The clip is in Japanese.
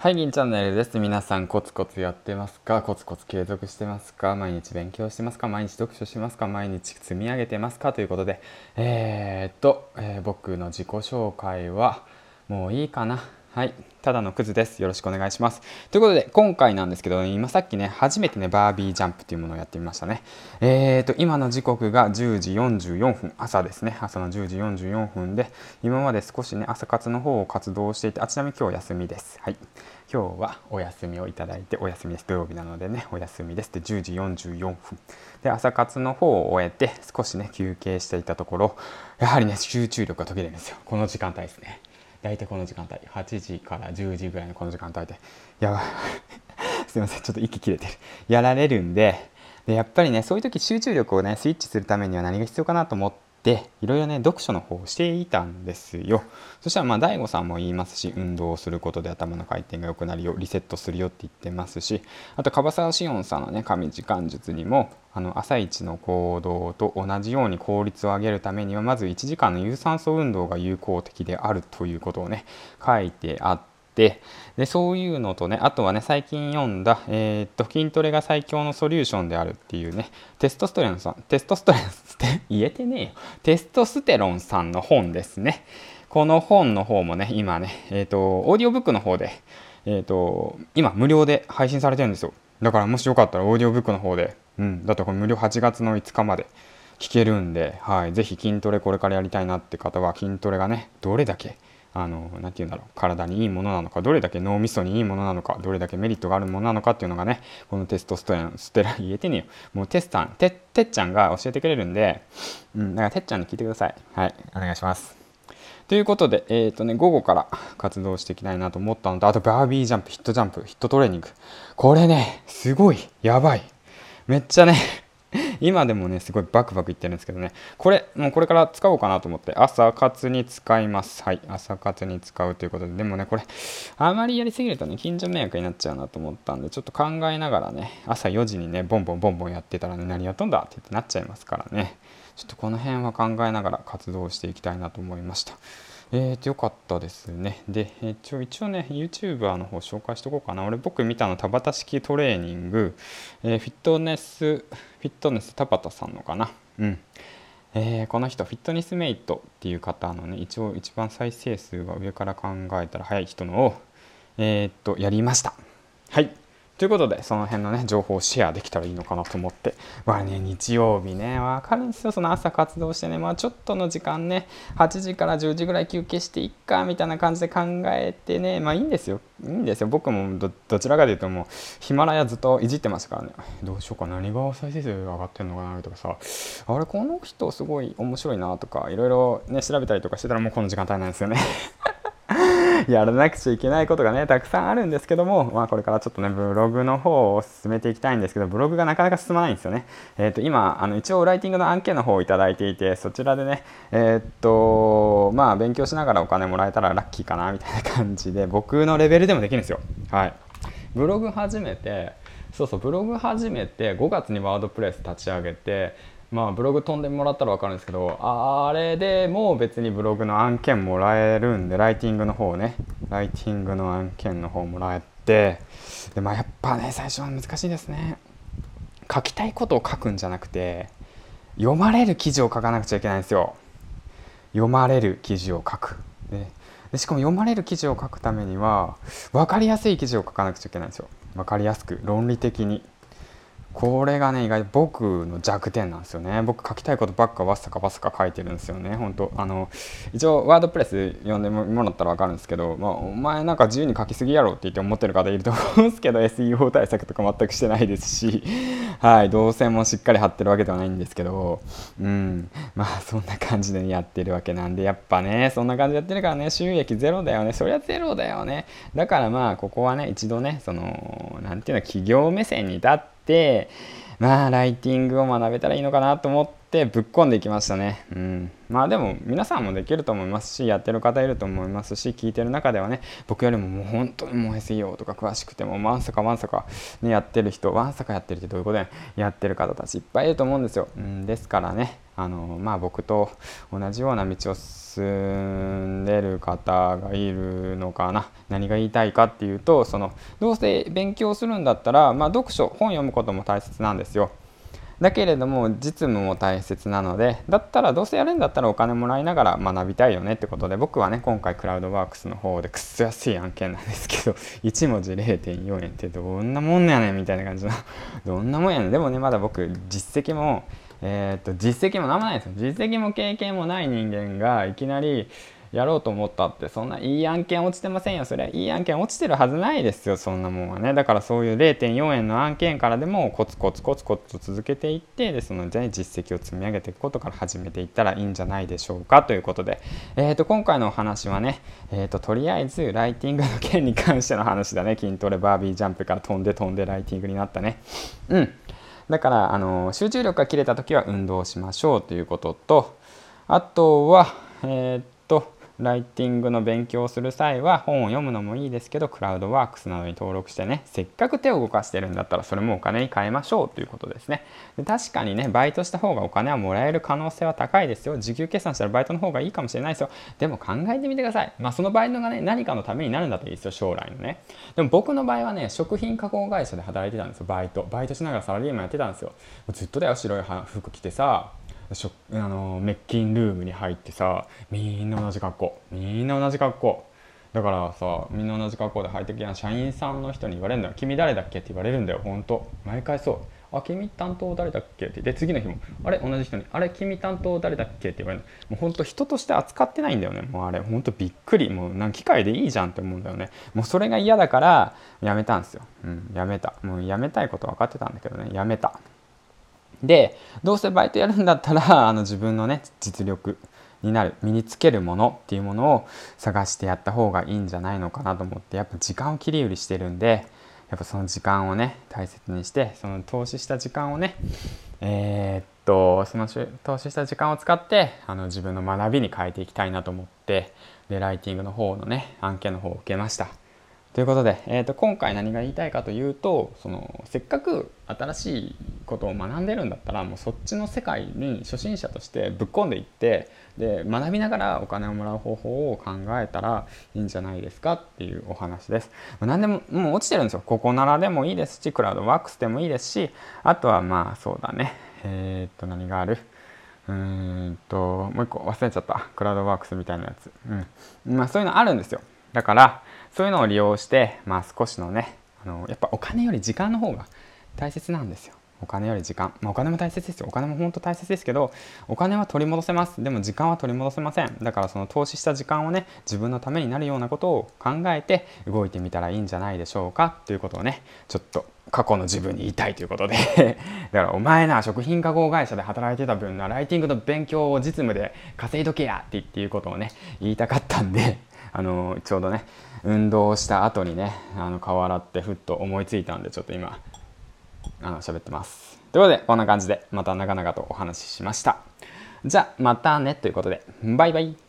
はい、銀チャンネルです。皆さんコツコツやってますか？コツコツ継続してますか？毎日勉強してますか？毎日読書しますか？毎日積み上げてますか？ということで、えー、っと、えー、僕の自己紹介はもういいかな。はい、ただのクズです。よろしくお願いします。ということで、今回なんですけど、今さっきね、初めてね、バービージャンプというものをやってみましたね。えーと、今の時刻が10時44分、朝ですね、朝の10時44分で、今まで少しね、朝活の方を活動していて、あちなみに今日休みです。はい。今日はお休みをいただいて、お休みです。土曜日なのでね、お休みです。で、10時44分。で、朝活の方を終えて、少しね、休憩していたところ、やはりね、集中力が途切れるんですよ。この時間帯ですね。大体この時間帯8時から10時ぐらいのこの時間帯でやばい すいませんちょっと息切れてる。やられるんででやっぱりねそういう時集中力をねスイッチするためには何が必要かなと思ってでいろいろね読書の方をしていたんですよ。そしたらまあ DAIGO さんも言いますし運動をすることで頭の回転が良くなるよリセットするよって言ってますしあと樺沢志音さんのね神時間術にもあの朝一の行動と同じように効率を上げるためにはまず1時間の有酸素運動が有効的であるということをね書いてあっててでそういうのとねあとはね最近読んだ、えー、っと筋トレが最強のソリューションであるっていうねテストステロンさんテストステロンって 言えてねえよ。テストステロンさんの本ですね。この本の方もね今ねえー、っとオーディオブックの方でえー、っと今無料で配信されてるんですよ。だからもしよかったらオーディオブックの方でうんだってこれ無料8月の5日まで聞けるんで、はい、ぜひ筋トレこれからやりたいなって方は筋トレがねどれだけあのなて言うんだろう体にいいものなのかどれだけ脳みそにいいものなのかどれだけメリットがあるものなのかっていうのがねこのテストステロンステラ言えてねよもうテスタンててっちゃんが教えてくれるんで、うん、だからてっちゃんに聞いてくださいはいお願いしますということで、えっ、ー、とね、午後から活動していきたいなと思ったのと、あとバービージャンプ、ヒットジャンプ、ヒットトレーニング。これね、すごい、やばい。めっちゃね、今でもね、すごいバクバクいってるんですけどね、これ、もうこれから使おうかなと思って、朝活に使います。はい、朝活に使うということで、でもね、これ、あまりやりすぎるとね、近所迷惑になっちゃうなと思ったんで、ちょっと考えながらね、朝4時にね、ボンボンボンボンやってたらね、何やっとんだってってなっちゃいますからね、ちょっとこの辺は考えながら活動していきたいなと思いました。えーと、よかったですね。で、一応一応ね、YouTuber の方紹介しとこうかな。俺、僕見たの田畑式トレーニング、えー、フィットネス、フィットネス田畑さんのかな。うん。えー、この人、フィットネスメイトっていう方のね、一応一番再生数が上から考えたら早い人のを、えー、っと、やりました。はい。ということで、その辺のね、情報をシェアできたらいいのかなと思って、まあね、日曜日ね、わかるんですよ、その朝活動してね、まあちょっとの時間ね、8時から10時ぐらい休憩していっか、みたいな感じで考えてね、まあいいんですよ、いいんですよ、僕もどちらかというともう、ヒマラヤずっといじってましたからね、どうしようか、何が再生数上がってんのかなとかさ、あれ、この人すごい面白いなとか、いろいろね、調べたりとかしてたらもうこの時間帯なんですよね。やらなくちゃいけないことがね、たくさんあるんですけども、まあこれからちょっとね、ブログの方を進めていきたいんですけど、ブログがなかなか進まないんですよね。えっ、ー、と、今、あの、一応ライティングの案件の方をいただいていて、そちらでね、えっ、と、まあ勉強しながらお金もらえたらラッキーかな、みたいな感じで、僕のレベルでもできるんですよ。はい。ブログ始めて、そうそう、ブログ始めて、5月にワードプレス立ち上げて、まあブログ飛んでもらったら分かるんですけどあれでもう別にブログの案件もらえるんでライティングの方ねライティングの案件の方もらえてでまあやっぱね最初は難しいですね。書きたいことを書くんじゃなくて読まれる記事を書かなくちゃいけないんですよ。読まれる記事を書く。ででしかも読まれる記事を書くためには分かりやすい記事を書かなくちゃいけないんですよ。分かりやすく論理的に。これがね意外と僕の弱点なんですよね。僕書きたいことばっかわっさかわっさか書いてるんですよね。本当あの一応ワードプレス読んでもらったら分かるんですけど、まあ、お前なんか自由に書きすぎやろって言って思ってる方いると思うんですけど SEO 対策とか全くしてないですし。はい動線もしっかり貼ってるわけではないんですけど。うん。まあそんな感じで、やってるわけなんでやっぱねそんな感じでやってるからね収益ゼロだよね。そりゃゼロだよね。だからまあここはね一度ねその何ていうの企業目線に立ってまあライティングを学べたらいいのかなと思っってぶっ込んでいきましたね。うん、まあでも皆さんもできると思いますしやってる方いると思いますし聞いてる中ではね僕よりももう本当にもう SEO とか詳しくてもわんさかわんさか、ね、やってる人わんさかやってるってどういうことでやってる方たちいっぱいいると思うんですよ。うん、ですからねあのまあ僕と同じような道を進んでる方がいるのかな何が言いたいかっていうとそのどうせ勉強するんだったら、まあ、読書本読むことも大切なんですよ。だけれども実務も大切なのでだったらどうせやるんだったらお金もらいながら学びたいよねってことで僕はね今回クラウドワークスの方でくっそ安い案件なんですけど 1文字0.4円ってどんなもんやねんみたいな感じの どんなもんやねん。でもねまだ僕実績もえー、っと実績も何もないですよ。実績も経験もない人間がいきなりやろうと思ったってそんないい案件落ちてませんよ。それいい案件落ちてるはずないですよそんなもんはね。だからそういう0.4円の案件からでもコツコツコツコツと続けていってでその、ね、実績を積み上げていくことから始めていったらいいんじゃないでしょうかということで、えー、と今回のお話はね、えー、ととりあえずライティングの件に関しての話だね。筋トレバービージャンプから飛んで飛んでライティングになったね。うん。だからあの集中力が切れた時は運動しましょうということとあとはえー、っとライティングの勉強をする際は本を読むのもいいですけどクラウドワークスなどに登録してねせっかく手を動かしてるんだったらそれもお金に変えましょうということですね。で確かにねバイトした方がお金はもらえる可能性は高いですよ。時給計算したらバイトの方がいいかもしれないですよ。でも考えてみてください。まあそのバイトがね何かのためになるんだといいですよ将来のね。でも僕の場合はね食品加工会社で働いてたんですよ。バイト。バイトしながらサラリーマンやってたんですよ。ずっとだよ白い服着てさ。あのメッキンルームに入ってさみんな同じ格好。みんな同じ格好。だからさみんな同じ格好で入ってきや社員さんの人に言われるんだよ「君誰だっけ?」って言われるんだよほんと。毎回そう「あ君担当誰だっけ?」って。で次の日も「あれ同じ人に「あれ君担当誰だっけ?」って言われるもうほんと人として扱ってないんだよね。もうあれほんとびっくり。もうなん機械でいいじゃんって思うんだよね。もうそれが嫌だからやめたんですよ。うんやめた。もうやめたいこと分かってたんだけどね。やめた。でどうせバイトやるんだったら あの自分のね実力になる身につけるものっていうものを探してやった方がいいんじゃないのかなと思ってやっぱ時間を切り売りしてるんでやっぱその時間をね大切にしてその投資した時間をねえー、っとその投資した時間を使ってあの自分の学びに変えていきたいなと思ってでライティングの方のね案件の方を受けました。ということで、えー、と今回何が言いたいかというとそのせっかく新しいことを学んでるんだったらもうそっちの世界に初心者としてぶっ込んでいってで学びながらお金をもらう方法を考えたらいいんじゃないですかっていうお話です。何でももう落ちてるんですよ。ここならでもいいですしクラウドワークスでもいいですしあとはまあそうだね。えっ、と何がある？うーんともう一個忘れちゃった。クラウドワークスみたいなやつ、うん。まあ、そういうのあるんですよ。だからそういうのを利用して、まあ、少しのねあのやっぱお金より時間の方が大切なんですよ。お金より時間、まあ、お金も大切ですよ。お金も本当大切ですけどお金は取り戻せます。でも時間は取り戻せません。だからその投資した時間をね自分のためになるようなことを考えて動いてみたらいいんじゃないでしょうか。ということをねちょっと過去の自分に言いたいということで。だからお前な食品加工会社で働いてた分なライティングの勉強を実務で稼いどけやっていうことをね言いたかったんで あのちょうどね運動した後にねあの顔洗ってふっと思いついたんでちょっと今あの喋ってます。ということでこんな感じでまた長々とお話ししました。じゃあまたねということでバイバイ。